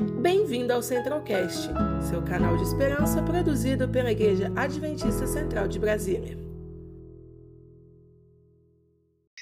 Bem-vindo ao Centralcast, seu canal de esperança produzido pela Igreja Adventista Central de Brasília.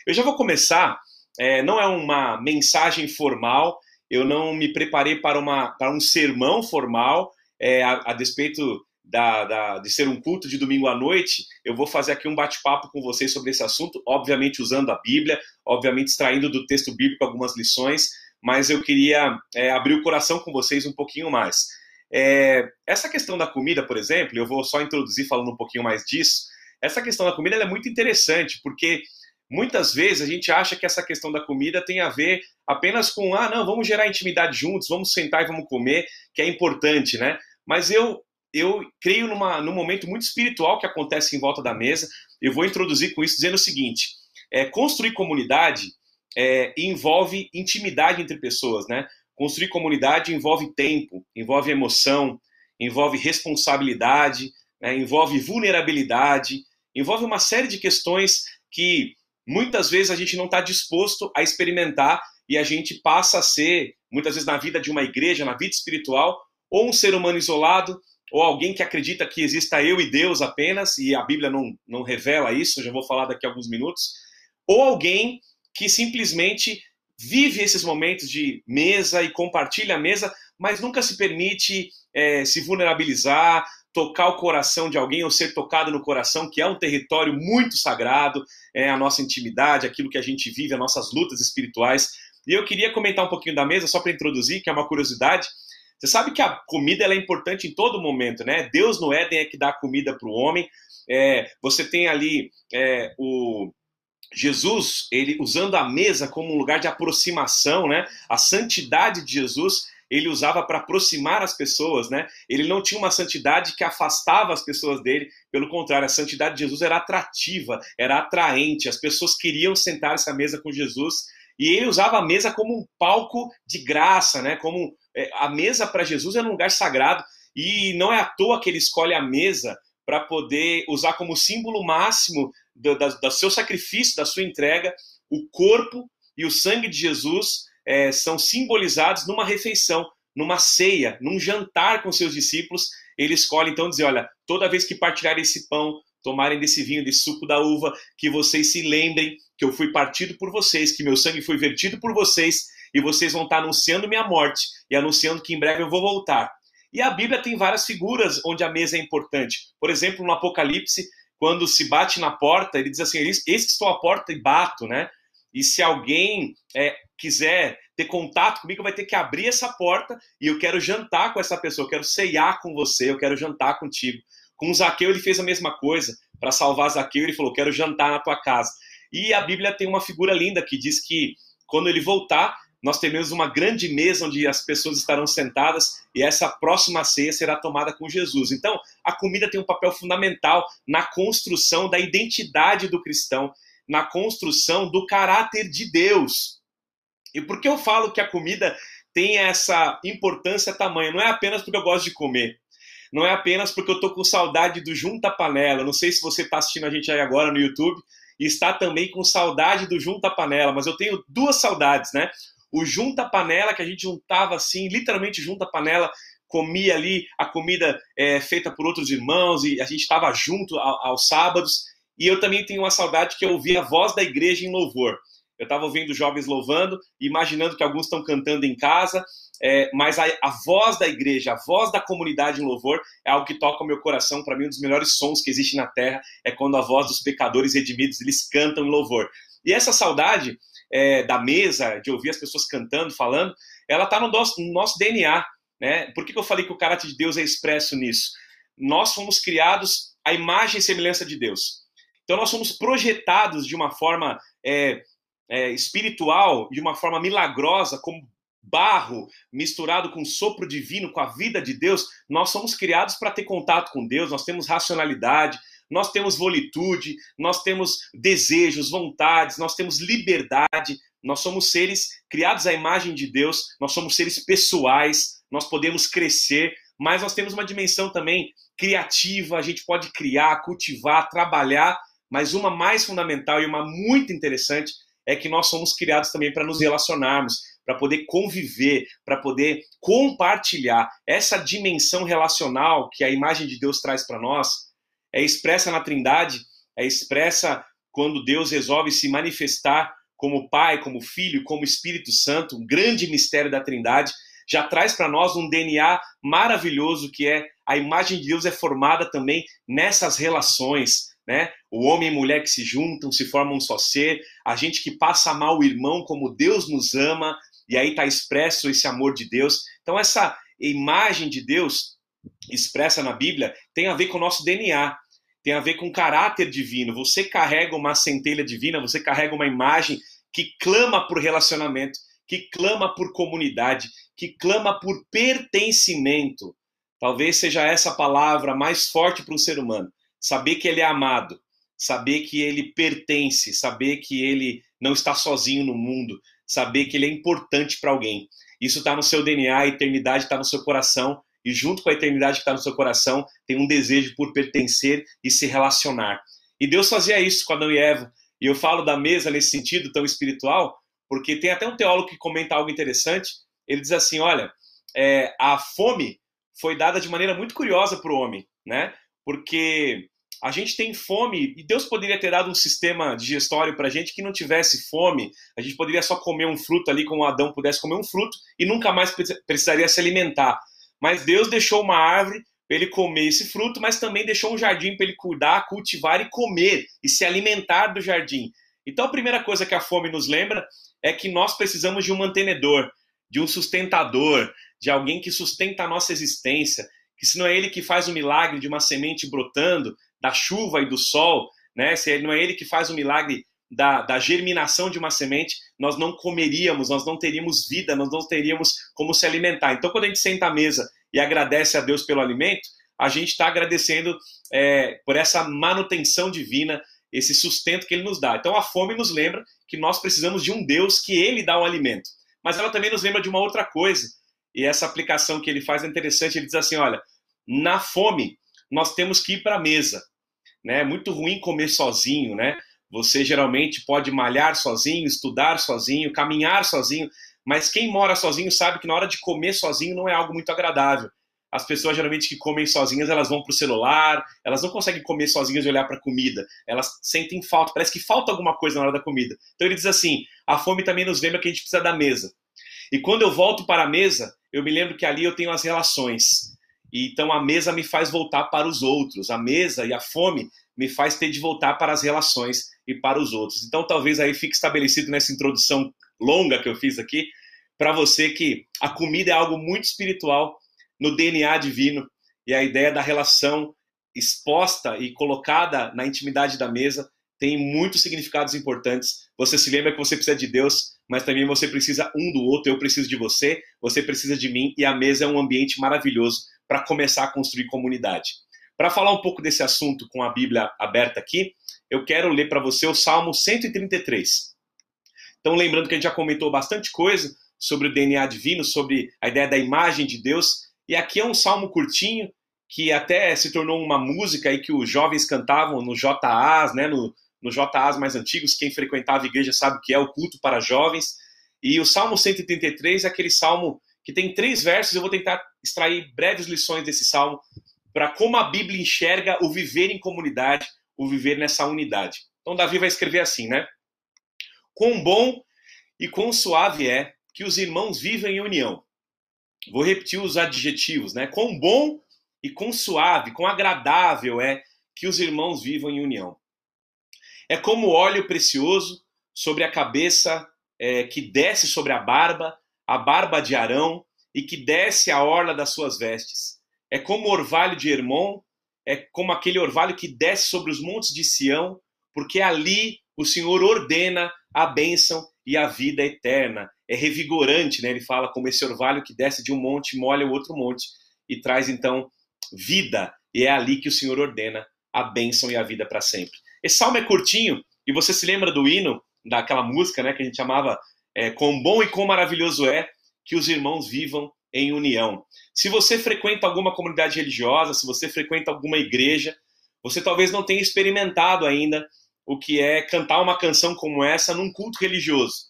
Eu já vou começar, é, não é uma mensagem formal, eu não me preparei para, uma, para um sermão formal, é, a, a despeito da, da, de ser um culto de domingo à noite, eu vou fazer aqui um bate-papo com vocês sobre esse assunto, obviamente usando a Bíblia, obviamente extraindo do texto bíblico algumas lições, mas eu queria é, abrir o coração com vocês um pouquinho mais. É, essa questão da comida, por exemplo, eu vou só introduzir falando um pouquinho mais disso. Essa questão da comida é muito interessante, porque muitas vezes a gente acha que essa questão da comida tem a ver apenas com, ah, não, vamos gerar intimidade juntos, vamos sentar e vamos comer, que é importante, né? Mas eu eu creio numa, num momento muito espiritual que acontece em volta da mesa. Eu vou introduzir com isso dizendo o seguinte: é, construir comunidade é, envolve intimidade entre pessoas, né? Construir comunidade envolve tempo, envolve emoção, envolve responsabilidade, né? envolve vulnerabilidade, envolve uma série de questões que muitas vezes a gente não está disposto a experimentar e a gente passa a ser, muitas vezes na vida de uma igreja, na vida espiritual, ou um ser humano isolado, ou alguém que acredita que exista eu e Deus apenas, e a Bíblia não, não revela isso, já vou falar daqui a alguns minutos, ou alguém que simplesmente vive esses momentos de mesa e compartilha a mesa, mas nunca se permite é, se vulnerabilizar, tocar o coração de alguém ou ser tocado no coração, que é um território muito sagrado, é a nossa intimidade, aquilo que a gente vive, as nossas lutas espirituais. E eu queria comentar um pouquinho da mesa, só para introduzir, que é uma curiosidade. Você sabe que a comida é importante em todo momento, né? Deus no Éden é que dá comida para o homem. É, você tem ali é, o Jesus, ele usando a mesa como um lugar de aproximação, né? A santidade de Jesus ele usava para aproximar as pessoas, né? Ele não tinha uma santidade que afastava as pessoas dele, pelo contrário, a santidade de Jesus era atrativa, era atraente, as pessoas queriam sentar-se à mesa com Jesus, e ele usava a mesa como um palco de graça, né? Como é, a mesa para Jesus era um lugar sagrado e não é à toa que ele escolhe a mesa para poder usar como símbolo máximo do, do, do, seu sacrifício, da sua entrega, o corpo e o sangue de Jesus é, são simbolizados numa refeição, numa ceia, num jantar com seus discípulos. Ele escolhe então dizer: olha, toda vez que partilharem esse pão, tomarem desse vinho, desse suco da uva, que vocês se lembrem que eu fui partido por vocês, que meu sangue foi vertido por vocês e vocês vão estar anunciando minha morte e anunciando que em breve eu vou voltar. E a Bíblia tem várias figuras onde a mesa é importante. Por exemplo, no Apocalipse, quando se bate na porta, ele diz assim: Eis que estou à porta e bato, né? E se alguém é, quiser ter contato comigo, vai ter que abrir essa porta e eu quero jantar com essa pessoa, eu quero ceiar com você, eu quero jantar contigo. Com Zaqueu, ele fez a mesma coisa. Para salvar Zaqueu, ele falou: Quero jantar na tua casa. E a Bíblia tem uma figura linda que diz que quando ele voltar, nós teremos uma grande mesa onde as pessoas estarão sentadas e essa próxima ceia será tomada com Jesus. Então, a comida tem um papel fundamental na construção da identidade do cristão, na construção do caráter de Deus. E por que eu falo que a comida tem essa importância tamanha? Não é apenas porque eu gosto de comer. Não é apenas porque eu estou com saudade do Junta Panela. Não sei se você está assistindo a gente aí agora no YouTube e está também com saudade do Junta Panela, mas eu tenho duas saudades, né? O junta panela, que a gente juntava assim, literalmente junta panela, comia ali a comida é, feita por outros irmãos e a gente estava junto ao, aos sábados. E eu também tenho uma saudade que eu ouvia a voz da igreja em louvor. Eu estava ouvindo jovens louvando, imaginando que alguns estão cantando em casa, é, mas a, a, voz da igreja, a voz da comunidade em louvor é algo que toca o meu coração. Para mim, um dos melhores sons que existe na terra é quando a voz dos pecadores redimidos eles cantam em louvor. E essa saudade é, da mesa, de ouvir as pessoas cantando, falando, ela está no nosso, no nosso DNA. Né? Por que, que eu falei que o caráter de Deus é expresso nisso? Nós fomos criados à imagem e semelhança de Deus. Então nós somos projetados de uma forma é, é, espiritual, de uma forma milagrosa, como barro misturado com sopro divino, com a vida de Deus. Nós somos criados para ter contato com Deus, nós temos racionalidade, nós temos volitude, nós temos desejos, vontades, nós temos liberdade, nós somos seres criados à imagem de Deus, nós somos seres pessoais, nós podemos crescer, mas nós temos uma dimensão também criativa, a gente pode criar, cultivar, trabalhar, mas uma mais fundamental e uma muito interessante é que nós somos criados também para nos relacionarmos, para poder conviver, para poder compartilhar. Essa dimensão relacional que a imagem de Deus traz para nós é expressa na Trindade, é expressa quando Deus resolve se manifestar como Pai, como Filho, como Espírito Santo, um grande mistério da Trindade, já traz para nós um DNA maravilhoso que é a imagem de Deus é formada também nessas relações, né? O homem e mulher que se juntam, se formam um só ser, a gente que passa a amar o irmão como Deus nos ama, e aí está expresso esse amor de Deus. Então, essa imagem de Deus expressa na Bíblia tem a ver com o nosso DNA, tem a ver com o caráter divino. Você carrega uma centelha divina, você carrega uma imagem que clama por relacionamento, que clama por comunidade, que clama por pertencimento. Talvez seja essa palavra mais forte para um ser humano. Saber que ele é amado, saber que ele pertence, saber que ele não está sozinho no mundo, saber que ele é importante para alguém. Isso está no seu DNA, a eternidade está no seu coração, e junto com a eternidade que está no seu coração, tem um desejo por pertencer e se relacionar. E Deus fazia isso com Adão e Eva. E eu falo da mesa nesse sentido tão espiritual, porque tem até um teólogo que comenta algo interessante. Ele diz assim: olha, é, a fome foi dada de maneira muito curiosa para o homem, né? Porque a gente tem fome e Deus poderia ter dado um sistema digestório para a gente que não tivesse fome. A gente poderia só comer um fruto ali, como Adão pudesse comer um fruto e nunca mais precisaria se alimentar. Mas Deus deixou uma árvore para ele comer esse fruto, mas também deixou um jardim para ele cuidar, cultivar e comer e se alimentar do jardim. Então a primeira coisa que a fome nos lembra é que nós precisamos de um mantenedor, de um sustentador, de alguém que sustenta a nossa existência, que se não é ele que faz o milagre de uma semente brotando, da chuva e do sol, né? se não é ele que faz o milagre da, da, germinação de uma semente, nós não comeríamos, nós não teríamos vida, nós não teríamos como se alimentar. Então, quando a gente senta à mesa e agradece a Deus pelo alimento, a gente está agradecendo é, por essa manutenção divina, esse sustento que Ele nos dá. Então, a fome nos lembra que nós precisamos de um Deus que Ele dá o alimento. Mas ela também nos lembra de uma outra coisa, e essa aplicação que ele faz é interessante. Ele diz assim: olha, na fome, nós temos que ir para a mesa. Né? É muito ruim comer sozinho, né? Você geralmente pode malhar sozinho, estudar sozinho, caminhar sozinho, mas quem mora sozinho sabe que na hora de comer sozinho não é algo muito agradável. As pessoas geralmente que comem sozinhas, elas vão para o celular, elas não conseguem comer sozinhas e olhar para a comida. Elas sentem falta, parece que falta alguma coisa na hora da comida. Então ele diz assim: a fome também nos lembra que a gente precisa da mesa. E quando eu volto para a mesa, eu me lembro que ali eu tenho as relações. E então a mesa me faz voltar para os outros. A mesa e a fome me faz ter de voltar para as relações e para os outros. Então talvez aí fique estabelecido nessa introdução longa que eu fiz aqui para você que a comida é algo muito espiritual no DNA divino e a ideia da relação exposta e colocada na intimidade da mesa tem muitos significados importantes. Você se lembra que você precisa de Deus, mas também você precisa um do outro. Eu preciso de você, você precisa de mim, e a mesa é um ambiente maravilhoso para começar a construir comunidade. Para falar um pouco desse assunto com a Bíblia aberta aqui, eu quero ler para você o Salmo 133. Então, lembrando que a gente já comentou bastante coisa sobre o DNA divino, sobre a ideia da imagem de Deus, e aqui é um salmo curtinho que até se tornou uma música aí que os jovens cantavam no JAs, né, no, no JAs mais antigos, quem frequentava a igreja sabe que é o culto para jovens. E o Salmo 133 é aquele salmo que tem três versos, eu vou tentar extrair breves lições desse salmo para como a Bíblia enxerga o viver em comunidade, o viver nessa unidade. Então Davi vai escrever assim, né? Quão bom e quão suave é que os irmãos vivem em união. Vou repetir os adjetivos, né? Quão bom e quão suave, quão agradável é que os irmãos vivam em união. É como óleo precioso sobre a cabeça é, que desce sobre a barba, a barba de Arão, e que desce a orla das suas vestes. É como orvalho de Hermon, é como aquele orvalho que desce sobre os montes de Sião, porque ali o Senhor ordena a bênção e a vida eterna. É revigorante, né? Ele fala como esse orvalho que desce de um monte, molha o outro monte e traz então vida. E é ali que o Senhor ordena a bênção e a vida para sempre. Esse salmo é curtinho, e você se lembra do hino, daquela música né, que a gente chamava é, Quão bom e quão maravilhoso é que os irmãos vivam em união. Se você frequenta alguma comunidade religiosa, se você frequenta alguma igreja, você talvez não tenha experimentado ainda o que é cantar uma canção como essa num culto religioso.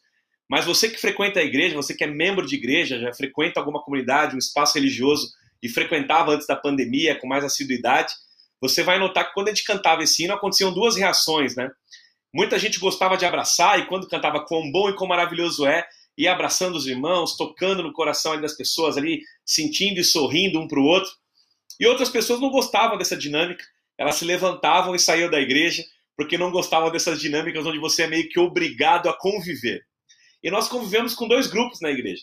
Mas você que frequenta a igreja, você que é membro de igreja, já frequenta alguma comunidade, um espaço religioso e frequentava antes da pandemia com mais assiduidade, você vai notar que quando a gente cantava esse hino aconteciam duas reações, né? Muita gente gostava de abraçar e quando cantava quão bom e quão maravilhoso é, ia abraçando os irmãos, tocando no coração das pessoas ali, sentindo e sorrindo um para o outro. E outras pessoas não gostavam dessa dinâmica, elas se levantavam e saíam da igreja porque não gostavam dessas dinâmicas onde você é meio que obrigado a conviver. E nós convivemos com dois grupos na igreja.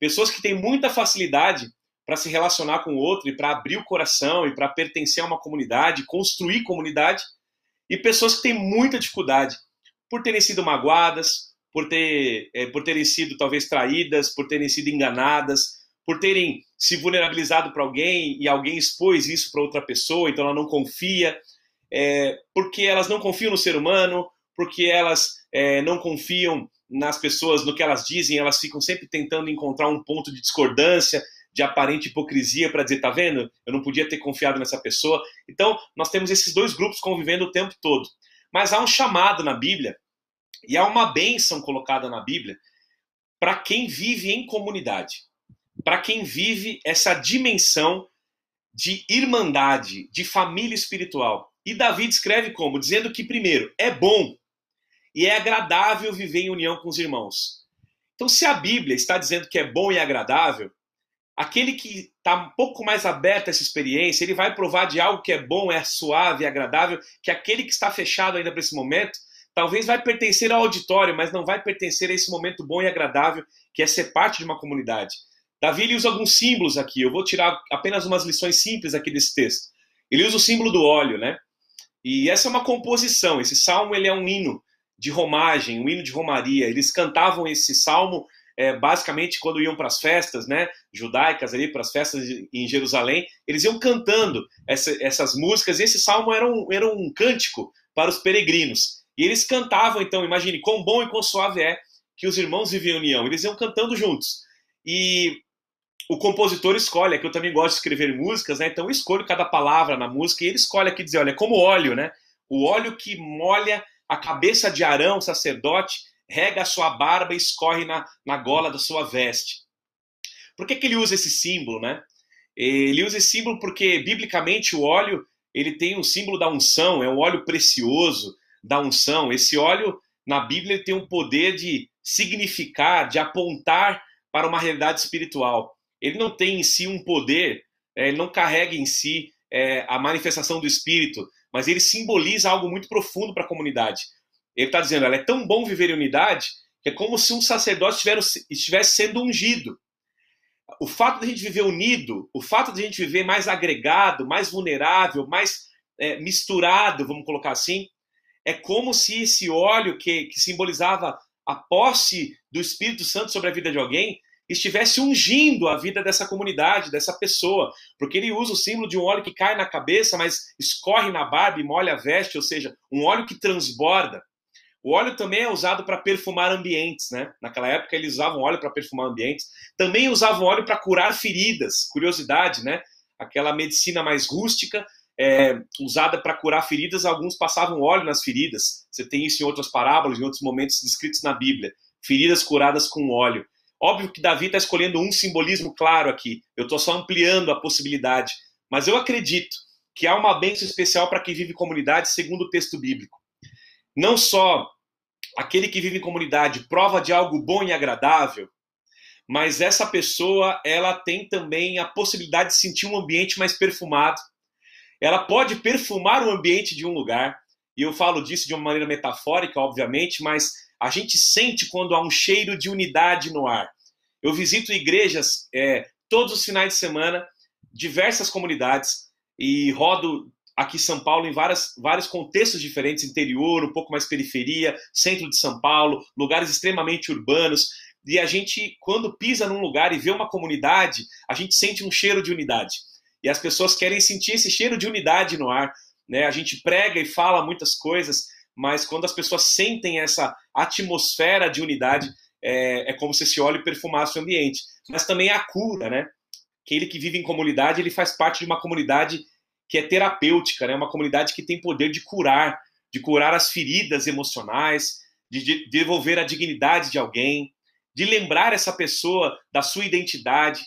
Pessoas que têm muita facilidade para se relacionar com o outro e para abrir o coração e para pertencer a uma comunidade, construir comunidade, e pessoas que têm muita dificuldade por terem sido magoadas, por, ter, é, por terem sido talvez traídas, por terem sido enganadas, por terem se vulnerabilizado para alguém e alguém expôs isso para outra pessoa, então ela não confia, é, porque elas não confiam no ser humano, porque elas é, não confiam nas pessoas, no que elas dizem, elas ficam sempre tentando encontrar um ponto de discordância, de aparente hipocrisia para dizer, tá vendo? Eu não podia ter confiado nessa pessoa. Então, nós temos esses dois grupos convivendo o tempo todo. Mas há um chamado na Bíblia e há uma bênção colocada na Bíblia para quem vive em comunidade, para quem vive essa dimensão de irmandade, de família espiritual. E Davi escreve como? Dizendo que, primeiro, é bom e é agradável viver em união com os irmãos. Então, se a Bíblia está dizendo que é bom e agradável, aquele que está um pouco mais aberto a essa experiência, ele vai provar de algo que é bom, é suave, é agradável, que aquele que está fechado ainda para esse momento, talvez vai pertencer ao auditório, mas não vai pertencer a esse momento bom e agradável que é ser parte de uma comunidade. Davi ele usa alguns símbolos aqui, eu vou tirar apenas umas lições simples aqui desse texto. Ele usa o símbolo do óleo, né? E essa é uma composição, esse salmo ele é um hino de romagem, um hino de romaria. Eles cantavam esse salmo é, basicamente quando iam para as festas, né, judaicas ali, para as festas em Jerusalém, eles iam cantando essa, essas músicas. E esse salmo era um, era um cântico para os peregrinos. E eles cantavam, então, imagine quão bom e quão suave é que os irmãos vivem em união. Eles iam cantando juntos. E o compositor escolhe, é que eu também gosto de escrever músicas, né? Então eu escolho cada palavra na música e ele escolhe aqui dizer, olha, é como óleo, né? O óleo que molha a cabeça de Arão, sacerdote, rega a sua barba e escorre na, na gola da sua veste. Por que, que ele usa esse símbolo, né? Ele usa esse símbolo porque, biblicamente, o óleo ele tem um símbolo da unção, é um óleo precioso da unção. Esse óleo, na Bíblia, tem um poder de significar, de apontar para uma realidade espiritual. Ele não tem em si um poder, é, ele não carrega em si é, a manifestação do Espírito, mas ele simboliza algo muito profundo para a comunidade. Ele está dizendo, é tão bom viver em unidade que é como se um sacerdote estivesse sendo ungido. O fato de a gente viver unido, o fato de a gente viver mais agregado, mais vulnerável, mais é, misturado, vamos colocar assim, é como se esse óleo que, que simbolizava a posse do Espírito Santo sobre a vida de alguém estivesse ungindo a vida dessa comunidade, dessa pessoa, porque ele usa o símbolo de um óleo que cai na cabeça, mas escorre na barba e molha a veste, ou seja, um óleo que transborda. O óleo também é usado para perfumar ambientes, né? Naquela época eles usavam óleo para perfumar ambientes. Também usavam óleo para curar feridas. Curiosidade, né? Aquela medicina mais rústica, é, usada para curar feridas, alguns passavam óleo nas feridas. Você tem isso em outras parábolas, em outros momentos descritos na Bíblia. Feridas curadas com óleo. Óbvio que Davi está escolhendo um simbolismo claro aqui. Eu estou só ampliando a possibilidade. Mas eu acredito que há uma bênção especial para quem vive em comunidade, segundo o texto bíblico. Não só aquele que vive em comunidade prova de algo bom e agradável, mas essa pessoa ela tem também a possibilidade de sentir um ambiente mais perfumado. Ela pode perfumar o ambiente de um lugar, e eu falo disso de uma maneira metafórica, obviamente, mas a gente sente quando há um cheiro de unidade no ar. Eu visito igrejas é, todos os finais de semana, diversas comunidades, e rodo aqui em São Paulo em várias, vários contextos diferentes, interior, um pouco mais periferia, centro de São Paulo, lugares extremamente urbanos. E a gente, quando pisa num lugar e vê uma comunidade, a gente sente um cheiro de unidade. E as pessoas querem sentir esse cheiro de unidade no ar. Né? A gente prega e fala muitas coisas, mas quando as pessoas sentem essa atmosfera de unidade, é, é como se esse óleo perfumasse o ambiente. Mas também a cura, né? Aquele que vive em comunidade, ele faz parte de uma comunidade que é terapêutica, né? Uma comunidade que tem poder de curar, de curar as feridas emocionais, de devolver a dignidade de alguém. de lembrar essa pessoa da sua identidade,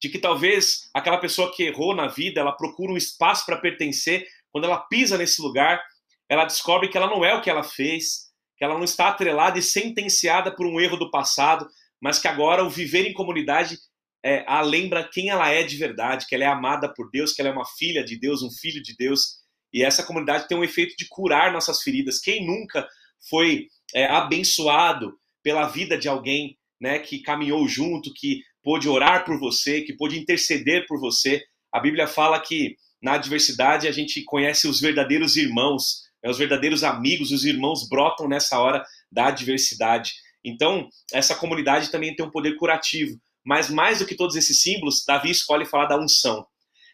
de que talvez aquela pessoa que errou na vida, ela procura um espaço para pertencer, quando ela pisa nesse lugar, ela descobre que ela não é o que ela fez, que ela não está atrelada e sentenciada por um erro do passado, mas que agora o viver em comunidade é, a lembra quem ela é de verdade, que ela é amada por Deus, que ela é uma filha de Deus, um filho de Deus. E essa comunidade tem um efeito de curar nossas feridas. Quem nunca foi é, abençoado pela vida de alguém né, que caminhou junto, que pôde orar por você, que pôde interceder por você? A Bíblia fala que na adversidade a gente conhece os verdadeiros irmãos, né, os verdadeiros amigos, os irmãos brotam nessa hora da adversidade. Então, essa comunidade também tem um poder curativo. Mas mais do que todos esses símbolos, Davi escolhe falar da unção.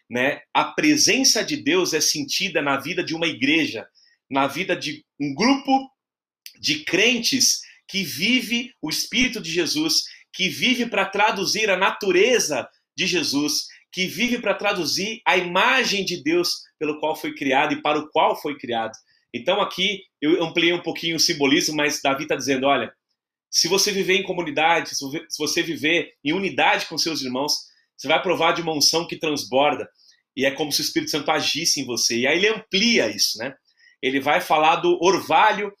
Né? A presença de Deus é sentida na vida de uma igreja, na vida de um grupo de crentes que vive o Espírito de Jesus, que vive para traduzir a natureza de Jesus, que vive para traduzir a imagem de Deus pelo qual foi criado e para o qual foi criado. Então aqui eu ampliei um pouquinho o simbolismo, mas Davi está dizendo: olha, se você viver em comunidade, se você viver em unidade com seus irmãos, você vai provar de uma unção que transborda. E é como se o Espírito Santo agisse em você. E aí ele amplia isso, né? Ele vai falar do orvalho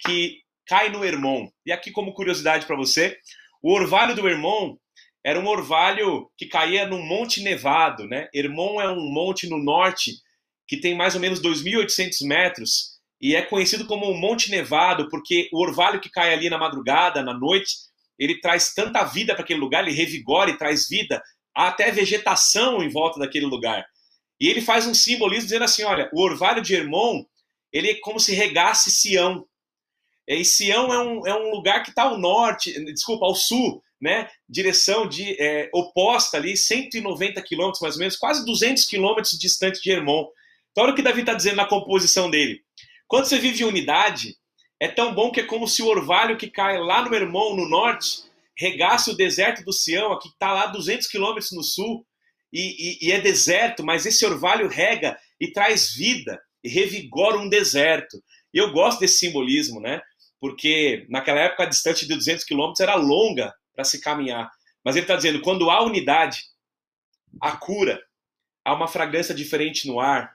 que cai no Hermon. E aqui, como curiosidade para você, o orvalho do Hermon era um orvalho que caía num monte nevado, né? Hermon é um monte no norte que tem mais ou menos 2.800 metros e é conhecido como um Monte Nevado, porque o orvalho que cai ali na madrugada, na noite, ele traz tanta vida para aquele lugar, ele revigora e traz vida, há até vegetação em volta daquele lugar. E ele faz um simbolismo dizendo assim: olha, o orvalho de Hermon, ele é como se regasse Sião. E Sião é um, é um lugar que está ao norte, desculpa, ao sul, né? Direção de é, oposta ali, 190 quilômetros mais ou menos, quase 200 quilômetros distante de Hermon. Então, olha o que Davi está dizendo na composição dele. Quando você vive em unidade, é tão bom que é como se o orvalho que cai lá no Hermon, no norte, regasse o deserto do Sião, que está lá 200 quilômetros no sul, e, e, e, é deserto, mas esse orvalho rega e traz vida, e revigora um deserto. E eu gosto desse simbolismo, né? Porque naquela época a distância de 200 quilômetros era longa para se caminhar. Mas ele está dizendo, quando há unidade, há cura, há uma fragrância diferente no ar,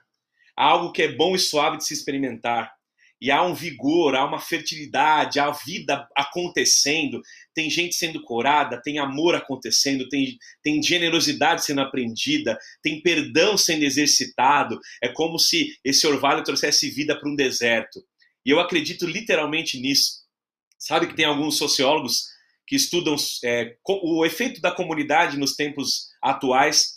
há algo que é bom e suave de se experimentar. E há um vigor, há uma fertilidade, há vida acontecendo, tem gente sendo curada, tem amor acontecendo, tem, tem generosidade sendo aprendida, tem perdão sendo exercitado. É como se esse orvalho trouxesse vida para um deserto. E eu acredito literalmente nisso. Sabe que tem alguns sociólogos que estudam é, o efeito da comunidade nos tempos atuais,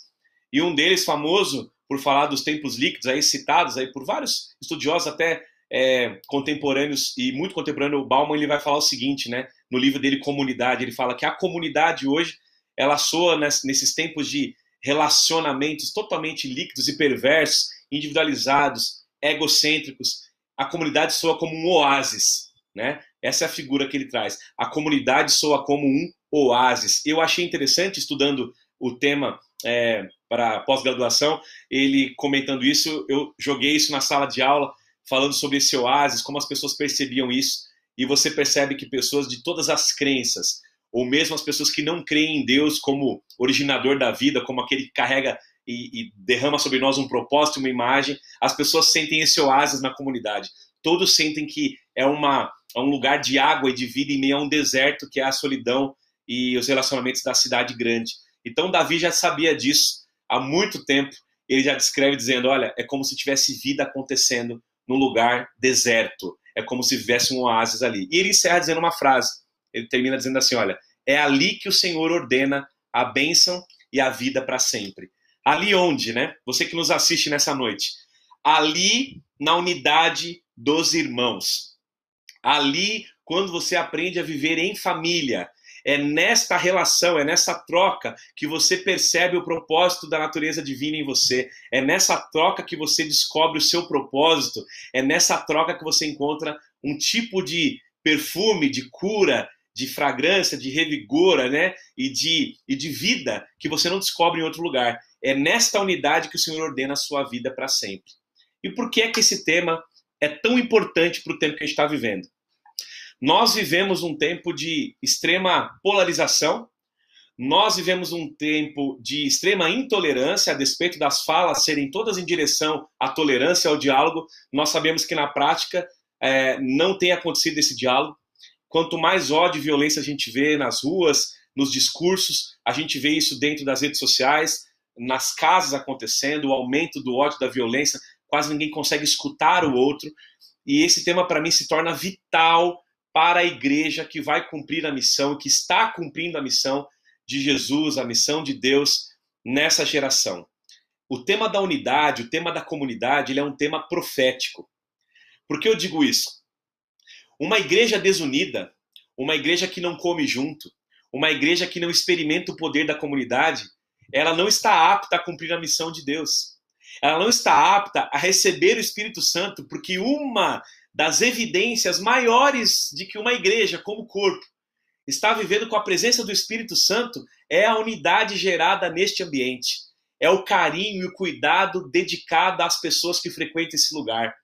e um deles, famoso, por falar dos tempos líquidos, aí citados aí por vários estudiosos até é, contemporâneos e muito contemporâneo, o Bauman ele vai falar o seguinte, né? No livro dele Comunidade, ele fala que a comunidade hoje ela soa nesses tempos de relacionamentos totalmente líquidos e perversos, individualizados, egocêntricos. A comunidade soa como um oásis, né? Essa é a figura que ele traz. A comunidade soa como um oásis. Eu achei interessante estudando o tema é, para pós-graduação, ele comentando isso, eu joguei isso na sala de aula, falando sobre esse oásis, como as pessoas percebiam isso, e você percebe que pessoas de todas as crenças, ou mesmo as pessoas que não creem em Deus como originador da vida, como aquele que carrega e, e derrama sobre nós um propósito, uma imagem, as pessoas sentem esse oásis na comunidade. Todos sentem que é, uma, é um lugar de água e de vida em meio a um deserto que é a solidão e os relacionamentos da cidade grande. Então Davi já sabia disso há muito tempo. Ele já descreve dizendo: olha, é como se tivesse vida acontecendo num lugar deserto. É como se vivesse um oásis ali. E ele encerra dizendo uma frase. Ele termina dizendo assim: olha, é ali que o Senhor ordena a bênção e a vida para sempre. Ali onde, né? Você que nos assiste nessa noite. Ali na unidade dos irmãos. Ali quando você aprende a viver em família, é nesta relação, é nessa troca que você percebe o propósito da natureza divina em você. É nessa troca que você descobre o seu propósito. É nessa troca que você encontra um tipo de perfume, de cura, de fragrância, de revigora, né? E de, e de vida que você não descobre em outro lugar. É nesta unidade que o Senhor ordena a sua vida para sempre. E por que é que esse tema é tão importante para o tempo que a gente está vivendo? Nós vivemos um tempo de extrema polarização, nós vivemos um tempo de extrema intolerância, a despeito das falas serem todas em direção à tolerância, ao diálogo. Nós sabemos que na prática é, não tem acontecido esse diálogo. Quanto mais ódio e violência a gente vê nas ruas, nos discursos, a gente vê isso dentro das redes sociais, nas casas acontecendo, o aumento do ódio, da violência, quase ninguém consegue escutar o outro. E esse tema, para mim, se torna vital para a igreja que vai cumprir a missão, que está cumprindo a missão de Jesus, a missão de Deus nessa geração. O tema da unidade, o tema da comunidade, ele é um tema profético. Por que eu digo isso? Uma igreja desunida, uma igreja que não come junto, uma igreja que não experimenta o poder da comunidade, ela não está apta a cumprir a missão de Deus. Ela não está apta a receber o Espírito Santo, porque uma das evidências maiores de que uma igreja, como corpo, está vivendo com a presença do Espírito Santo é a unidade gerada neste ambiente. É o carinho e o cuidado dedicado às pessoas que frequentam esse lugar.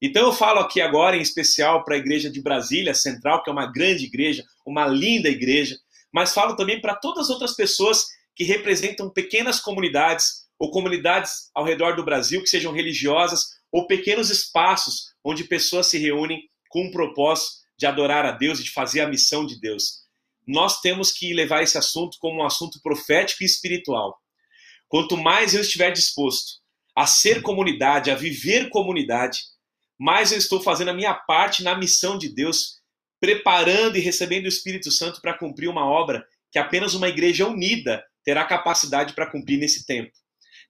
Então eu falo aqui agora em especial para a igreja de Brasília Central, que é uma grande igreja, uma linda igreja, mas falo também para todas as outras pessoas que representam pequenas comunidades ou comunidades ao redor do Brasil que sejam religiosas ou pequenos espaços onde pessoas se reúnem com um propósito de adorar a Deus e de fazer a missão de Deus. Nós temos que levar esse assunto como um assunto profético e espiritual. Quanto mais eu estiver disposto a ser comunidade, a viver comunidade, mais eu estou fazendo a minha parte na missão de Deus, preparando e recebendo o Espírito Santo para cumprir uma obra que apenas uma igreja unida terá capacidade para cumprir nesse tempo.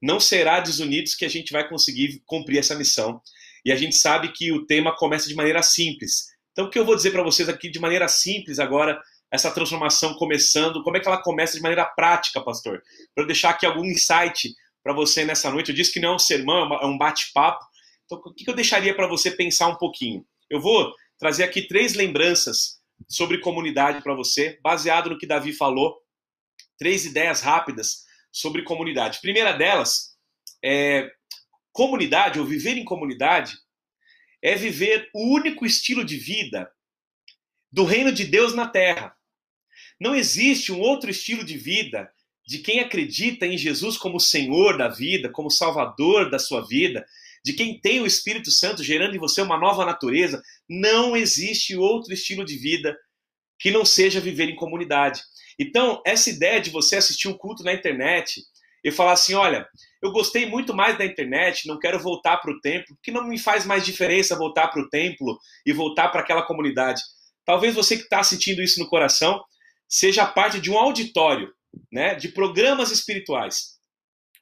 Não será desunidos que a gente vai conseguir cumprir essa missão. E a gente sabe que o tema começa de maneira simples. Então, o que eu vou dizer para vocês aqui de maneira simples agora, essa transformação começando, como é que ela começa de maneira prática, pastor? Para deixar aqui algum insight para você nessa noite. Eu disse que não é um sermão, é um bate-papo. Então, o que eu deixaria para você pensar um pouquinho? Eu vou trazer aqui três lembranças sobre comunidade para você, baseado no que Davi falou. Três ideias rápidas sobre comunidade. primeira delas é comunidade ou viver em comunidade é viver o único estilo de vida do reino de Deus na terra. Não existe um outro estilo de vida de quem acredita em Jesus como Senhor da vida, como Salvador da sua vida, de quem tem o Espírito Santo gerando em você uma nova natureza. Não existe outro estilo de vida que não seja viver em comunidade. Então, essa ideia de você assistir um culto na internet e falar assim: olha, eu gostei muito mais da internet, não quero voltar para o templo, porque não me faz mais diferença voltar para o templo e voltar para aquela comunidade. Talvez você que está sentindo isso no coração seja parte de um auditório né, de programas espirituais,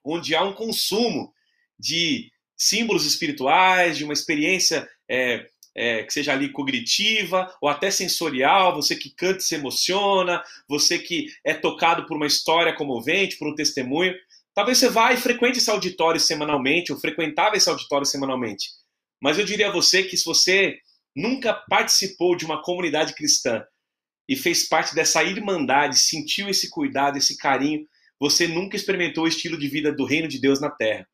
onde há um consumo de símbolos espirituais, de uma experiência é, é, que seja ali cognitiva ou até sensorial, você que canta e se emociona, você que é tocado por uma história comovente, por um testemunho. Talvez você vá e frequente esse auditório semanalmente, ou frequentava esse auditório semanalmente. Mas eu diria a você que se você nunca participou de uma comunidade cristã e fez parte dessa irmandade, sentiu esse cuidado, esse carinho, você nunca experimentou o estilo de vida do reino de Deus na terra.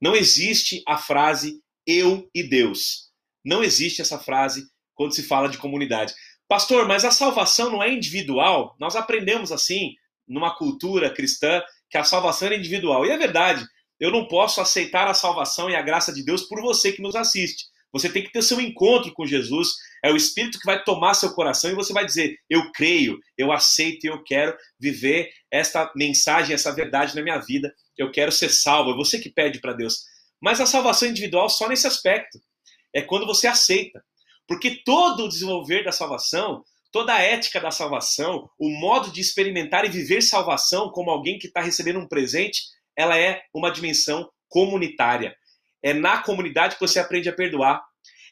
Não existe a frase eu e Deus. Não existe essa frase quando se fala de comunidade. Pastor, mas a salvação não é individual? Nós aprendemos assim, numa cultura cristã, que a salvação é individual. E é verdade. Eu não posso aceitar a salvação e a graça de Deus por você que nos assiste. Você tem que ter seu encontro com Jesus. É o Espírito que vai tomar seu coração e você vai dizer: Eu creio, eu aceito e eu quero viver esta mensagem, essa verdade na minha vida. Eu quero ser salvo. É você que pede para Deus. Mas a salvação individual só nesse aspecto é quando você aceita. Porque todo o desenvolver da salvação, toda a ética da salvação, o modo de experimentar e viver salvação como alguém que está recebendo um presente, ela é uma dimensão comunitária. É na comunidade que você aprende a perdoar.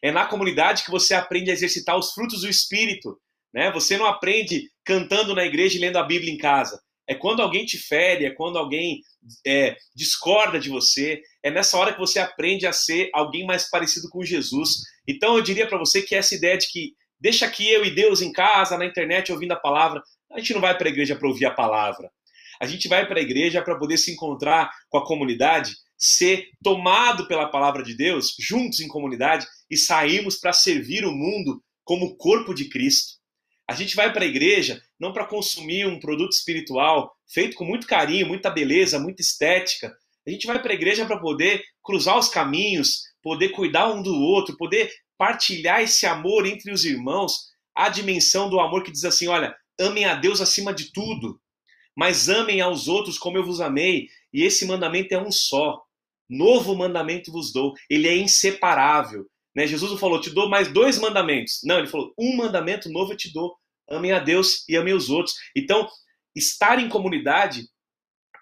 É na comunidade que você aprende a exercitar os frutos do Espírito. Né? Você não aprende cantando na igreja e lendo a Bíblia em casa. É quando alguém te fere, é quando alguém é, discorda de você, é nessa hora que você aprende a ser alguém mais parecido com Jesus. Então eu diria para você que essa ideia de que deixa aqui eu e Deus em casa, na internet, ouvindo a palavra, a gente não vai para a igreja para ouvir a palavra. A gente vai para a igreja para poder se encontrar com a comunidade, ser tomado pela palavra de Deus, juntos em comunidade, e sairmos para servir o mundo como corpo de Cristo. A gente vai para a igreja não para consumir um produto espiritual feito com muito carinho, muita beleza, muita estética. A gente vai para a igreja para poder cruzar os caminhos, poder cuidar um do outro, poder partilhar esse amor entre os irmãos, a dimensão do amor que diz assim: olha, amem a Deus acima de tudo, mas amem aos outros como eu vos amei. E esse mandamento é um só. Novo mandamento vos dou. Ele é inseparável. Né? Jesus não falou, te dou mais dois mandamentos. Não, ele falou, um mandamento novo eu te dou. Amem a Deus e amem os outros. Então, estar em comunidade,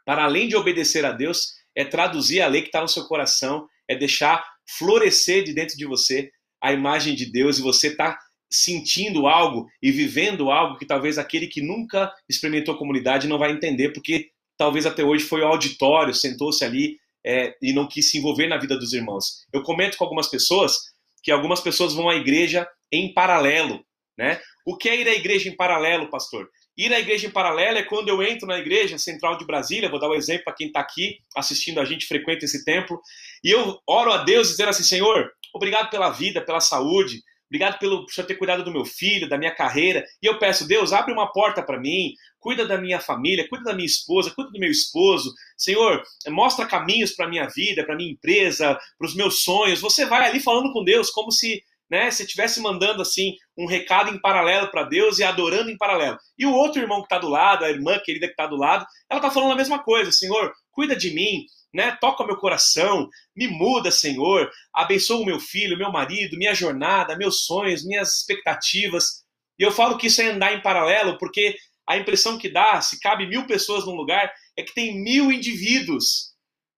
para além de obedecer a Deus, é traduzir a lei que está no seu coração, é deixar florescer de dentro de você a imagem de Deus e você está sentindo algo e vivendo algo que talvez aquele que nunca experimentou comunidade não vai entender, porque talvez até hoje foi ao auditório, sentou-se ali é, e não quis se envolver na vida dos irmãos. Eu comento com algumas pessoas que algumas pessoas vão à igreja em paralelo, né? O que é ir à igreja em paralelo, pastor? Ir à igreja em paralelo é quando eu entro na igreja central de Brasília, vou dar um exemplo para quem está aqui assistindo a gente, frequenta esse templo, e eu oro a Deus dizendo assim: Senhor, obrigado pela vida, pela saúde, obrigado pelo por ter cuidado do meu filho, da minha carreira, e eu peço, Deus, abre uma porta para mim, cuida da minha família, cuida da minha esposa, cuida do meu esposo, Senhor, mostra caminhos para minha vida, para minha empresa, para os meus sonhos. Você vai ali falando com Deus como se né, se estivesse mandando assim um recado em paralelo para Deus e adorando em paralelo. E o outro irmão que está do lado, a irmã querida que está do lado, ela está falando a mesma coisa, Senhor, cuida de mim, né? Toca meu coração, me muda, Senhor, abençoa o meu filho, meu marido, minha jornada, meus sonhos, minhas expectativas. E eu falo que isso é andar em paralelo, porque a impressão que dá, se cabe mil pessoas num lugar, é que tem mil indivíduos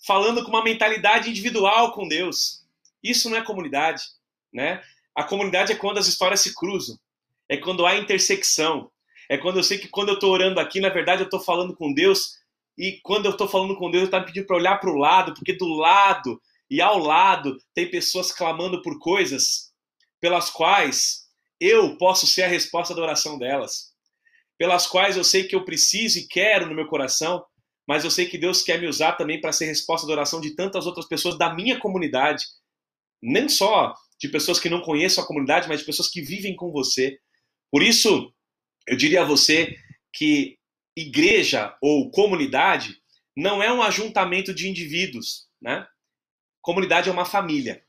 falando com uma mentalidade individual com Deus. Isso não é comunidade, né? A comunidade é quando as histórias se cruzam, é quando há intersecção, é quando eu sei que quando eu estou orando aqui, na verdade eu estou falando com Deus, e quando eu estou falando com Deus, eu estou me pedindo para olhar para o lado, porque do lado e ao lado tem pessoas clamando por coisas pelas quais eu posso ser a resposta da oração delas, pelas quais eu sei que eu preciso e quero no meu coração, mas eu sei que Deus quer me usar também para ser resposta da oração de tantas outras pessoas da minha comunidade, nem só de pessoas que não conhecem a comunidade, mas de pessoas que vivem com você. Por isso, eu diria a você que igreja ou comunidade não é um ajuntamento de indivíduos, né? Comunidade é uma família.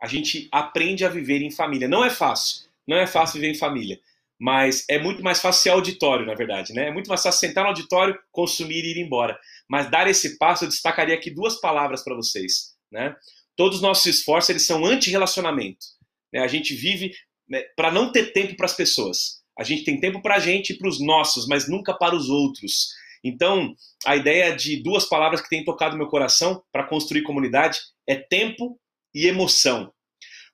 A gente aprende a viver em família. Não é fácil, não é fácil viver em família, mas é muito mais fácil ser auditório, na verdade, né? É muito mais fácil sentar no auditório, consumir e ir embora. Mas dar esse passo, eu destacaria aqui duas palavras para vocês, né? Todos os nossos esforços eles são anti-relacionamento. Né? A gente vive né, para não ter tempo para as pessoas. A gente tem tempo para a gente e para os nossos, mas nunca para os outros. Então, a ideia de duas palavras que tem tocado meu coração para construir comunidade é tempo e emoção.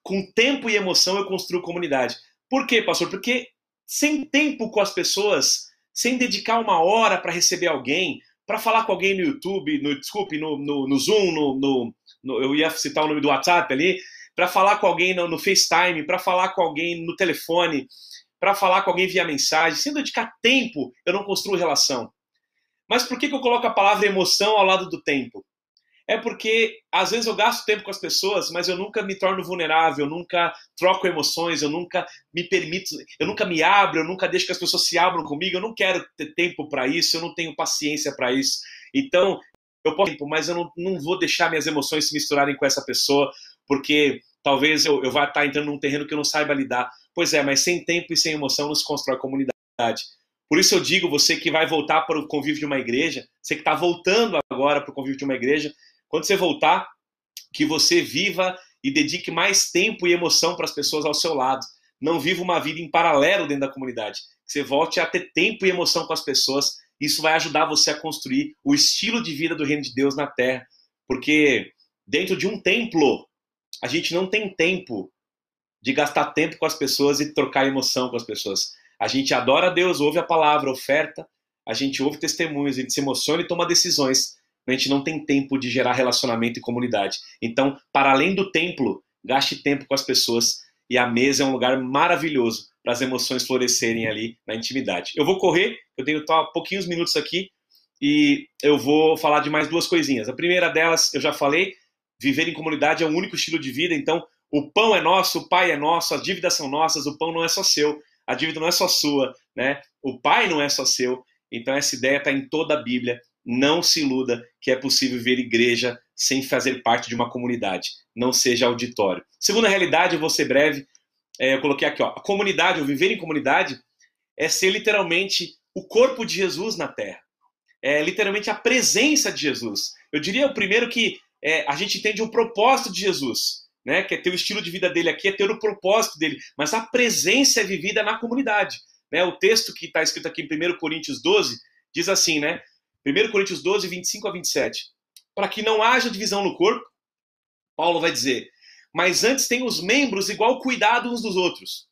Com tempo e emoção eu construo comunidade. Por quê, pastor? Porque sem tempo com as pessoas, sem dedicar uma hora para receber alguém, para falar com alguém no YouTube, no, desculpe, no, no, no Zoom, no, no, no, eu ia citar o nome do WhatsApp ali, para falar com alguém no, no FaceTime, para falar com alguém no telefone, para falar com alguém via mensagem, sem dedicar tempo, eu não construo relação. Mas por que, que eu coloco a palavra emoção ao lado do tempo? É porque às vezes eu gasto tempo com as pessoas, mas eu nunca me torno vulnerável, eu nunca troco emoções, eu nunca me permito, eu nunca me abro, eu nunca deixo que as pessoas se abram comigo, eu não quero ter tempo para isso, eu não tenho paciência para isso. Então, eu posso, mas eu não, não vou deixar minhas emoções se misturarem com essa pessoa, porque talvez eu, eu vá estar entrando num terreno que eu não saiba lidar. Pois é, mas sem tempo e sem emoção não se constrói comunidade. Por isso eu digo, você que vai voltar para o convívio de uma igreja, você que está voltando agora para o convívio de uma igreja, quando você voltar, que você viva e dedique mais tempo e emoção para as pessoas ao seu lado. Não viva uma vida em paralelo dentro da comunidade. Que você volte a ter tempo e emoção com as pessoas isso vai ajudar você a construir o estilo de vida do reino de Deus na terra. Porque dentro de um templo, a gente não tem tempo de gastar tempo com as pessoas e trocar emoção com as pessoas. A gente adora a Deus, ouve a palavra, oferta, a gente ouve testemunhos, a gente se emociona e toma decisões. A gente não tem tempo de gerar relacionamento e comunidade. Então, para além do templo, gaste tempo com as pessoas e a mesa é um lugar maravilhoso para as emoções florescerem ali na intimidade. Eu vou correr, eu tenho tá, pouquinhos minutos aqui e eu vou falar de mais duas coisinhas. A primeira delas, eu já falei, viver em comunidade é o único estilo de vida, então O pão é nosso, o pai é nosso, as dívidas são nossas, o pão não é só seu, a dívida não é só sua, né? O pai não é só seu. Então essa ideia está em toda a Bíblia. Não se iluda que é possível ver igreja sem fazer parte de uma comunidade. Não seja auditório. Segunda realidade, eu vou ser breve. É, eu coloquei aqui, ó, a comunidade, ou viver em comunidade, é ser literalmente o corpo de Jesus na Terra. É literalmente a presença de Jesus. Eu diria o primeiro que é, a gente entende o propósito de Jesus né, que é ter o estilo de vida dele aqui, é ter o propósito dele, mas a presença é vivida na comunidade. Né? O texto que está escrito aqui em 1 Coríntios 12 diz assim, né? 1 Coríntios 12, 25 a 27. Para que não haja divisão no corpo, Paulo vai dizer, mas antes tem os membros igual cuidado uns dos outros.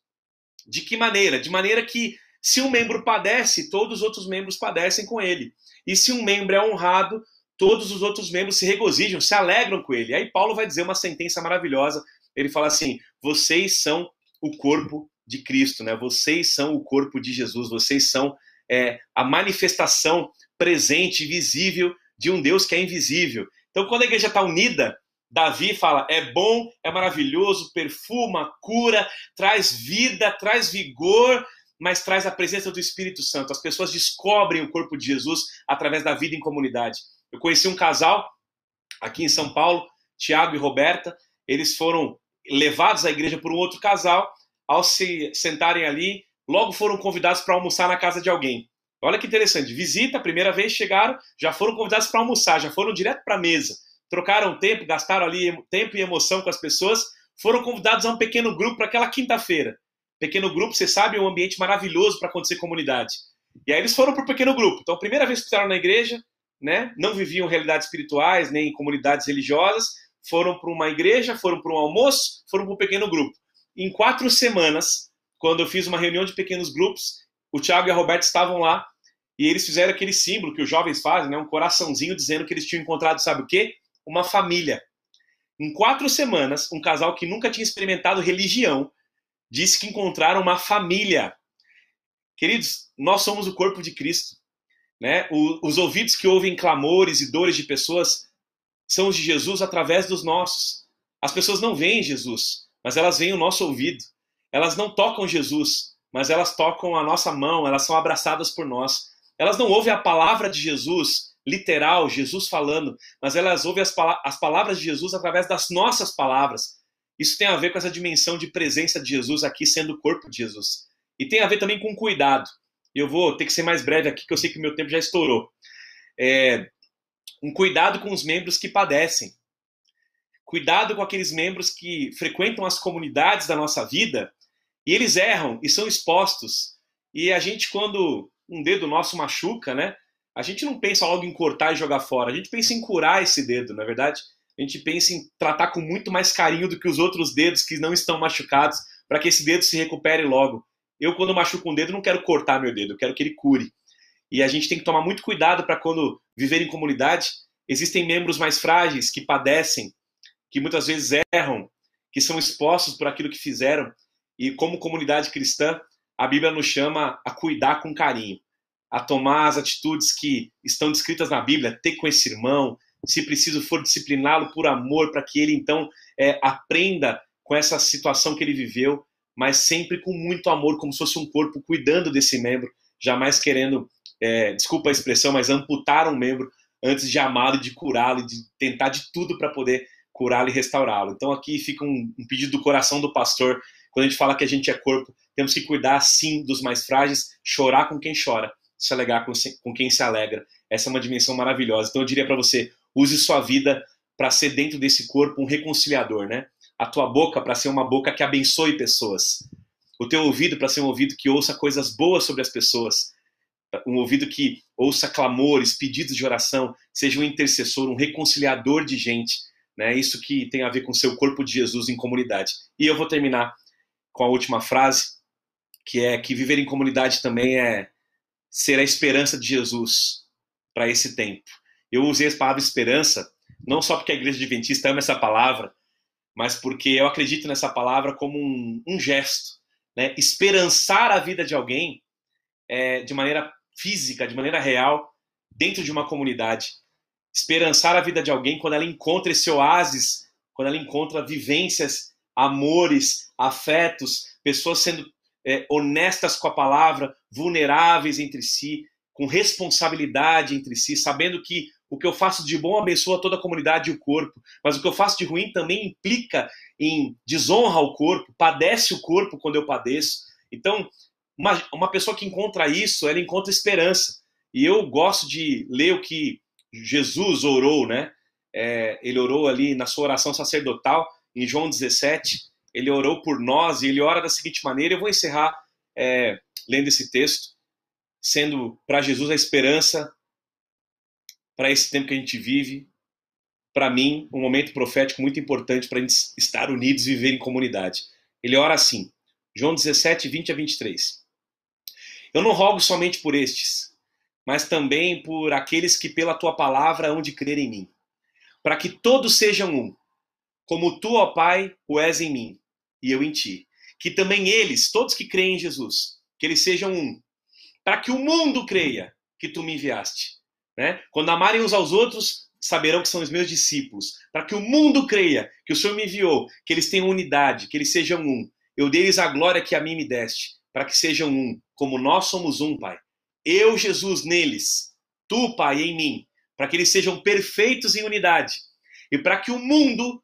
De que maneira? De maneira que se um membro padece, todos os outros membros padecem com ele. E se um membro é honrado, todos os outros membros se regozijam, se alegram com ele. Aí Paulo vai dizer uma sentença maravilhosa. Ele fala assim: vocês são o corpo de Cristo, né? Vocês são o corpo de Jesus. Vocês são é, a manifestação presente, visível de um Deus que é invisível. Então, quando a igreja está unida, Davi fala: é bom, é maravilhoso, perfuma, cura, traz vida, traz vigor, mas traz a presença do Espírito Santo. As pessoas descobrem o corpo de Jesus através da vida em comunidade. Eu conheci um casal aqui em São Paulo, Tiago e Roberta. Eles foram levados à igreja por um outro casal. Ao se sentarem ali, logo foram convidados para almoçar na casa de alguém. Olha que interessante. Visita, primeira vez chegaram, já foram convidados para almoçar, já foram direto para a mesa. Trocaram tempo, gastaram ali tempo e emoção com as pessoas. Foram convidados a um pequeno grupo para aquela quinta-feira. Pequeno grupo, você sabe, é um ambiente maravilhoso para acontecer comunidade. E aí eles foram para o pequeno grupo. Então, primeira vez que estavam na igreja, né, não viviam realidades espirituais nem comunidades religiosas, foram para uma igreja, foram para um almoço, foram para um pequeno grupo. Em quatro semanas, quando eu fiz uma reunião de pequenos grupos, o Tiago e a Roberta estavam lá e eles fizeram aquele símbolo que os jovens fazem, né, um coraçãozinho dizendo que eles tinham encontrado, sabe o quê? Uma família. Em quatro semanas, um casal que nunca tinha experimentado religião disse que encontraram uma família. Queridos, nós somos o corpo de Cristo. Né? O, os ouvidos que ouvem clamores e dores de pessoas são os de Jesus através dos nossos. As pessoas não veem Jesus, mas elas veem o nosso ouvido. Elas não tocam Jesus, mas elas tocam a nossa mão, elas são abraçadas por nós. Elas não ouvem a palavra de Jesus, literal, Jesus falando, mas elas ouvem as, as palavras de Jesus através das nossas palavras. Isso tem a ver com essa dimensão de presença de Jesus aqui sendo o corpo de Jesus. E tem a ver também com cuidado. Eu vou ter que ser mais breve aqui, que eu sei que meu tempo já estourou. É, um cuidado com os membros que padecem. Cuidado com aqueles membros que frequentam as comunidades da nossa vida e eles erram e são expostos. E a gente, quando um dedo nosso machuca, né? A gente não pensa logo em cortar e jogar fora. A gente pensa em curar esse dedo, na é verdade. A gente pensa em tratar com muito mais carinho do que os outros dedos que não estão machucados, para que esse dedo se recupere logo. Eu, quando machuco um dedo, não quero cortar meu dedo, eu quero que ele cure. E a gente tem que tomar muito cuidado para quando viver em comunidade, existem membros mais frágeis que padecem, que muitas vezes erram, que são expostos por aquilo que fizeram. E como comunidade cristã, a Bíblia nos chama a cuidar com carinho, a tomar as atitudes que estão descritas na Bíblia, ter com esse irmão, se preciso for discipliná-lo por amor, para que ele então é, aprenda com essa situação que ele viveu mas sempre com muito amor, como se fosse um corpo cuidando desse membro, jamais querendo, é, desculpa a expressão, mas amputar um membro antes de amá-lo, de curá-lo, de tentar de tudo para poder curá-lo e restaurá-lo. Então aqui fica um, um pedido do coração do pastor, quando a gente fala que a gente é corpo, temos que cuidar sim dos mais frágeis, chorar com quem chora, se alegrar com, com quem se alegra. Essa é uma dimensão maravilhosa. Então eu diria para você, use sua vida para ser dentro desse corpo um reconciliador, né? a tua boca para ser uma boca que abençoe pessoas, o teu ouvido para ser um ouvido que ouça coisas boas sobre as pessoas, um ouvido que ouça clamores, pedidos de oração, seja um intercessor, um reconciliador de gente, né? Isso que tem a ver com o seu corpo de Jesus em comunidade. E eu vou terminar com a última frase, que é que viver em comunidade também é ser a esperança de Jesus para esse tempo. Eu usei a palavra esperança não só porque a igreja adventista ama essa palavra, mas porque eu acredito nessa palavra como um, um gesto. Né? Esperançar a vida de alguém é, de maneira física, de maneira real, dentro de uma comunidade. Esperançar a vida de alguém quando ela encontra esse oásis, quando ela encontra vivências amores, afetos, pessoas sendo é, honestas com a palavra, vulneráveis entre si, com responsabilidade entre si, sabendo que o que eu faço de bom abençoa toda a comunidade e o corpo, mas o que eu faço de ruim também implica em desonra ao corpo, padece o corpo quando eu padeço. Então, uma, uma pessoa que encontra isso, ela encontra esperança. E eu gosto de ler o que Jesus orou, né? É, ele orou ali na sua oração sacerdotal, em João 17. Ele orou por nós e ele ora da seguinte maneira. Eu vou encerrar é, lendo esse texto, sendo para Jesus a esperança para esse tempo que a gente vive. Para mim, um momento profético muito importante para a gente estar unidos e viver em comunidade. Ele ora assim, João 17, 20 a 23. Eu não rogo somente por estes, mas também por aqueles que pela tua palavra hão de crer em mim, para que todos sejam um, como tu, ó Pai, o és em mim e eu em ti. Que também eles, todos que creem em Jesus, que eles sejam um, para que o mundo creia que tu me enviaste. Né? Quando amarem uns aos outros, saberão que são os meus discípulos. Para que o mundo creia que o Senhor me enviou, que eles tenham unidade, que eles sejam um. Eu dei-lhes a glória que a mim me deste, para que sejam um, como nós somos um, Pai. Eu, Jesus, neles, tu, Pai, em mim, para que eles sejam perfeitos em unidade. E para que o mundo,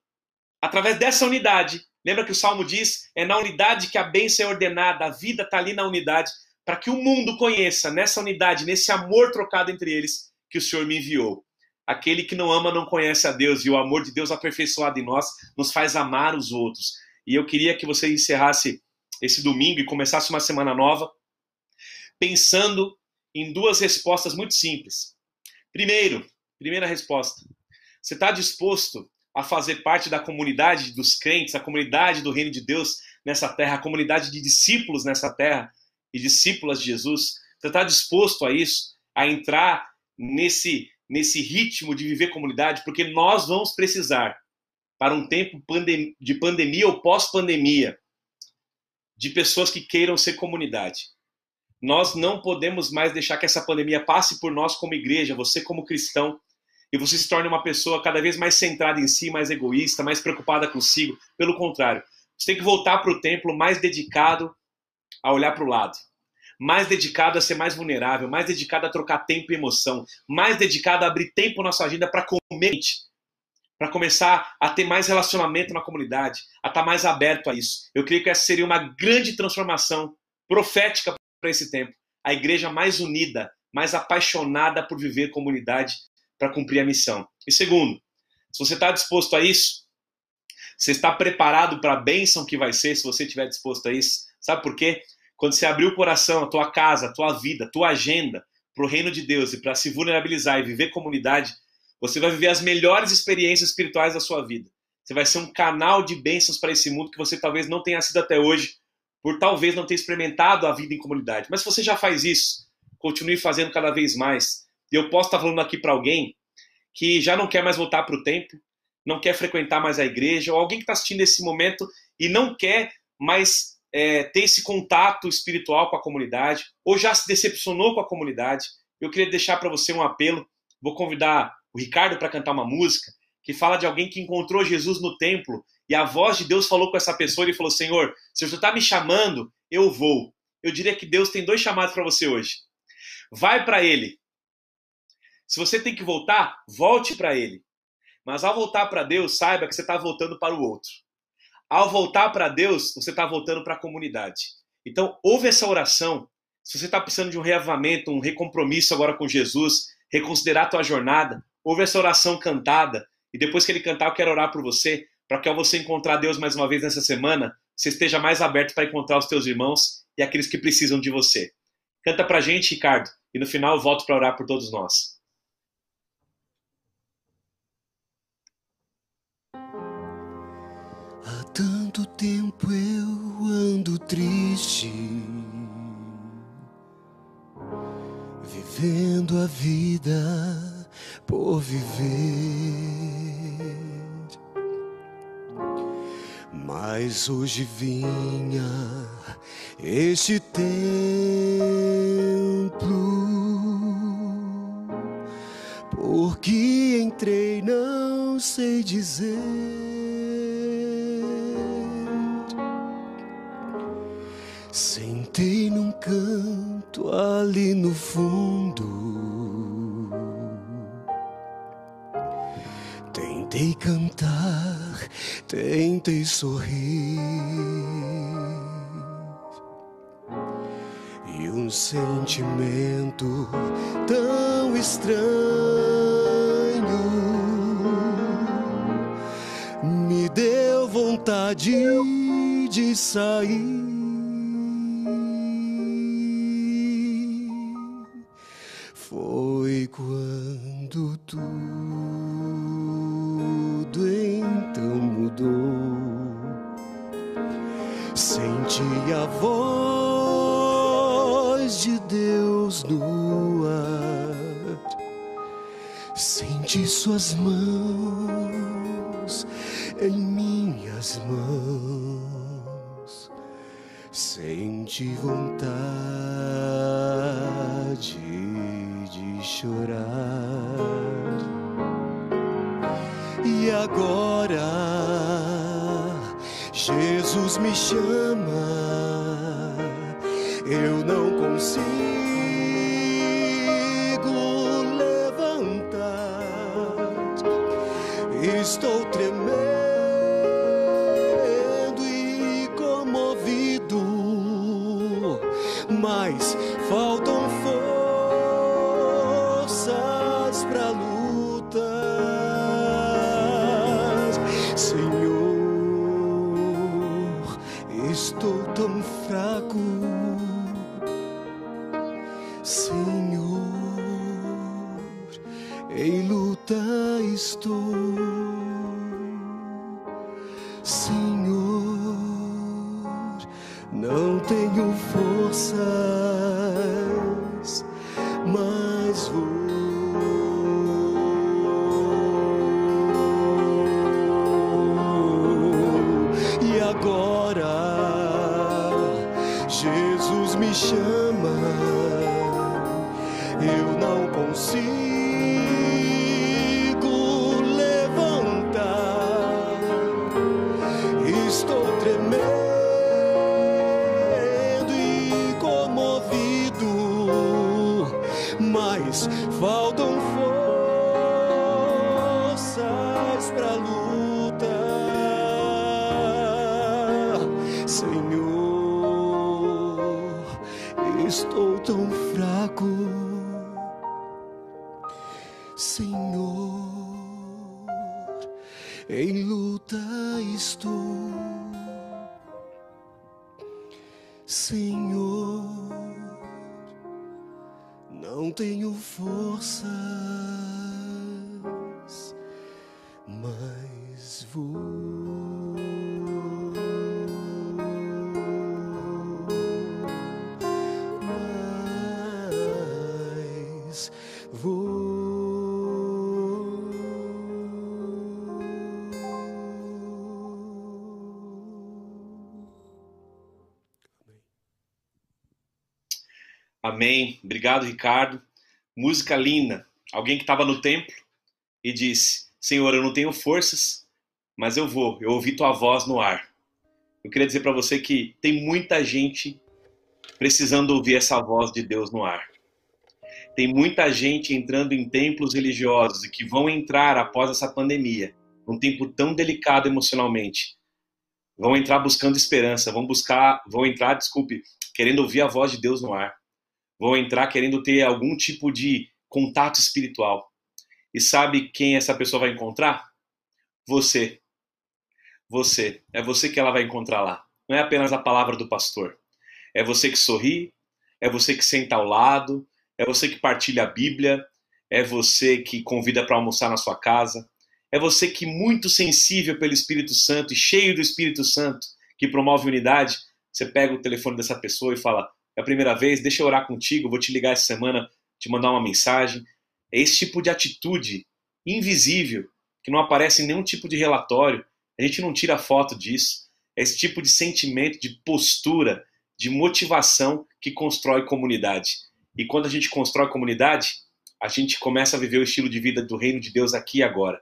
através dessa unidade, lembra que o Salmo diz, é na unidade que a bênção é ordenada, a vida está ali na unidade, para que o mundo conheça nessa unidade, nesse amor trocado entre eles, que o Senhor me enviou. Aquele que não ama não conhece a Deus, e o amor de Deus aperfeiçoado em nós nos faz amar os outros. E eu queria que você encerrasse esse domingo e começasse uma semana nova pensando em duas respostas muito simples. Primeiro, primeira resposta: você está disposto a fazer parte da comunidade dos crentes, a comunidade do reino de Deus nessa terra, a comunidade de discípulos nessa terra e discípulas de Jesus? Você está disposto a isso, a entrar nesse nesse ritmo de viver comunidade, porque nós vamos precisar para um tempo de pandemia ou pós-pandemia de pessoas que queiram ser comunidade. Nós não podemos mais deixar que essa pandemia passe por nós como igreja, você como cristão, e você se torne uma pessoa cada vez mais centrada em si, mais egoísta, mais preocupada consigo. Pelo contrário, você tem que voltar para o templo mais dedicado a olhar para o lado, mais dedicado a ser mais vulnerável, mais dedicado a trocar tempo e emoção, mais dedicado a abrir tempo na sua agenda para comer, para começar a ter mais relacionamento na comunidade, a estar tá mais aberto a isso. Eu creio que essa seria uma grande transformação profética para esse tempo. A igreja mais unida, mais apaixonada por viver comunidade para cumprir a missão. E segundo, se você está disposto a isso, você está preparado para a bênção que vai ser se você estiver disposto a isso? Sabe por quê? Quando você abrir o coração, a tua casa, a tua vida, a tua agenda para o reino de Deus e para se vulnerabilizar e viver comunidade, você vai viver as melhores experiências espirituais da sua vida. Você vai ser um canal de bênçãos para esse mundo que você talvez não tenha sido até hoje, por talvez não ter experimentado a vida em comunidade. Mas se você já faz isso, continue fazendo cada vez mais. E eu posso estar falando aqui para alguém que já não quer mais voltar para o templo, não quer frequentar mais a igreja, ou alguém que está assistindo esse momento e não quer mais é, ter esse contato espiritual com a comunidade, ou já se decepcionou com a comunidade. Eu queria deixar para você um apelo. Vou convidar o Ricardo para cantar uma música que fala de alguém que encontrou Jesus no templo e a voz de Deus falou com essa pessoa e falou: Senhor, se você está me chamando, eu vou. Eu diria que Deus tem dois chamados para você hoje. Vai para Ele. Se você tem que voltar, volte para Ele. Mas ao voltar para Deus, saiba que você está voltando para o outro. Ao voltar para Deus, você está voltando para a comunidade. Então, ouve essa oração. Se você está precisando de um reavamento, um recompromisso agora com Jesus, reconsiderar a tua jornada, ouve essa oração cantada. E depois que ele cantar, eu quero orar por você para que ao você encontrar Deus mais uma vez nessa semana, você esteja mais aberto para encontrar os teus irmãos e aqueles que precisam de você. Canta pra gente, Ricardo, e no final eu volto para orar por todos nós. Tempo eu ando triste, vivendo a vida por viver. Mas hoje vinha este templo, porque entrei, não sei dizer. Sentei num canto ali no fundo. Tentei cantar, tentei sorrir. E um sentimento tão estranho me deu vontade de sair. Quando tudo então mudou. Senti a voz de Deus no ar. Senti suas mãos em minhas mãos. Senti vontade chorar. E agora Jesus me chama, eu não consigo levantar, estou tremendo e comovido, mas Em luta estou, Senhor. Não tenho forças, Amém. Obrigado, Ricardo. Música linda. Alguém que estava no templo e disse: Senhor, eu não tenho forças, mas eu vou. Eu ouvi tua voz no ar. Eu queria dizer para você que tem muita gente precisando ouvir essa voz de Deus no ar. Tem muita gente entrando em templos religiosos e que vão entrar após essa pandemia, num tempo tão delicado emocionalmente. Vão entrar buscando esperança, vão buscar, vão entrar, desculpe, querendo ouvir a voz de Deus no ar. Vão entrar querendo ter algum tipo de contato espiritual. E sabe quem essa pessoa vai encontrar? Você. Você. É você que ela vai encontrar lá. Não é apenas a palavra do pastor. É você que sorri, é você que senta ao lado, é você que partilha a Bíblia, é você que convida para almoçar na sua casa, é você que, muito sensível pelo Espírito Santo e cheio do Espírito Santo, que promove unidade, você pega o telefone dessa pessoa e fala: é a primeira vez, deixa eu orar contigo, vou te ligar essa semana, te mandar uma mensagem. É esse tipo de atitude invisível, que não aparece em nenhum tipo de relatório, a gente não tira foto disso. É esse tipo de sentimento, de postura, de motivação que constrói comunidade. E quando a gente constrói comunidade, a gente começa a viver o estilo de vida do reino de Deus aqui e agora.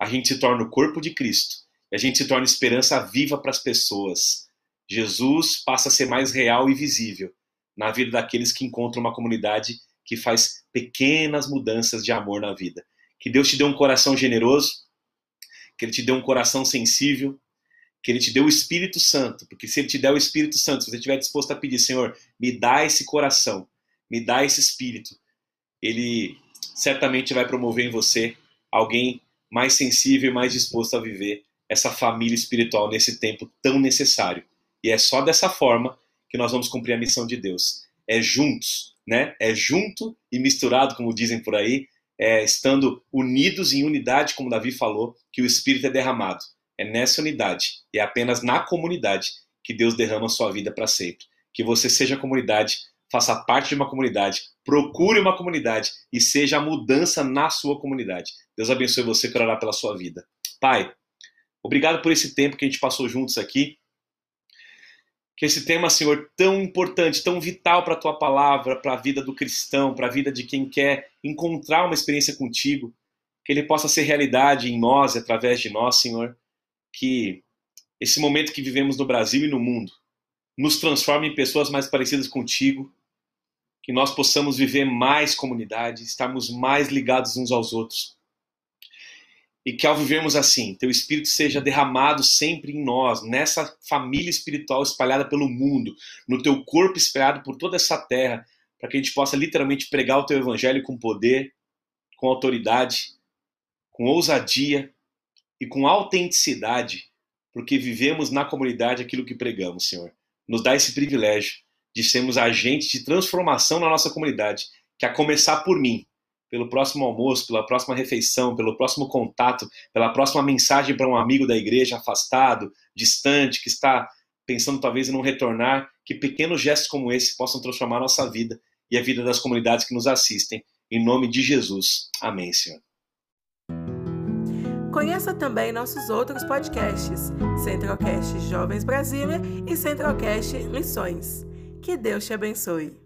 A gente se torna o corpo de Cristo. E a gente se torna esperança viva para as pessoas. Jesus passa a ser mais real e visível na vida daqueles que encontram uma comunidade que faz pequenas mudanças de amor na vida. Que Deus te dê um coração generoso, que Ele te dê um coração sensível, que Ele te dê o Espírito Santo, porque se Ele te der o Espírito Santo, se você estiver disposto a pedir, Senhor, me dá esse coração, me dá esse Espírito, Ele certamente vai promover em você alguém mais sensível e mais disposto a viver essa família espiritual nesse tempo tão necessário. E é só dessa forma que nós vamos cumprir a missão de Deus. É juntos, né? É junto e misturado, como dizem por aí, é, estando unidos em unidade, como Davi falou, que o Espírito é derramado. É nessa unidade e é apenas na comunidade que Deus derrama a sua vida para sempre. Que você seja comunidade, faça parte de uma comunidade, procure uma comunidade e seja a mudança na sua comunidade. Deus abençoe você, quero orar pela sua vida. Pai, obrigado por esse tempo que a gente passou juntos aqui que esse tema, Senhor, tão importante, tão vital para a tua palavra, para a vida do cristão, para a vida de quem quer encontrar uma experiência contigo, que ele possa ser realidade em nós através de nós, Senhor. Que esse momento que vivemos no Brasil e no mundo nos transforme em pessoas mais parecidas contigo, que nós possamos viver mais comunidade, estarmos mais ligados uns aos outros e que ao vivermos assim, teu espírito seja derramado sempre em nós, nessa família espiritual espalhada pelo mundo, no teu corpo espalhado por toda essa terra, para que a gente possa literalmente pregar o teu evangelho com poder, com autoridade, com ousadia e com autenticidade, porque vivemos na comunidade aquilo que pregamos, Senhor. Nos dá esse privilégio de sermos agentes de transformação na nossa comunidade, que a começar por mim, pelo próximo almoço, pela próxima refeição, pelo próximo contato, pela próxima mensagem para um amigo da igreja afastado, distante, que está pensando talvez em não retornar, que pequenos gestos como esse possam transformar nossa vida e a vida das comunidades que nos assistem. Em nome de Jesus. Amém, Senhor. Conheça também nossos outros podcasts, Centralcast Jovens Brasília e Centralcast Missões. Que Deus te abençoe.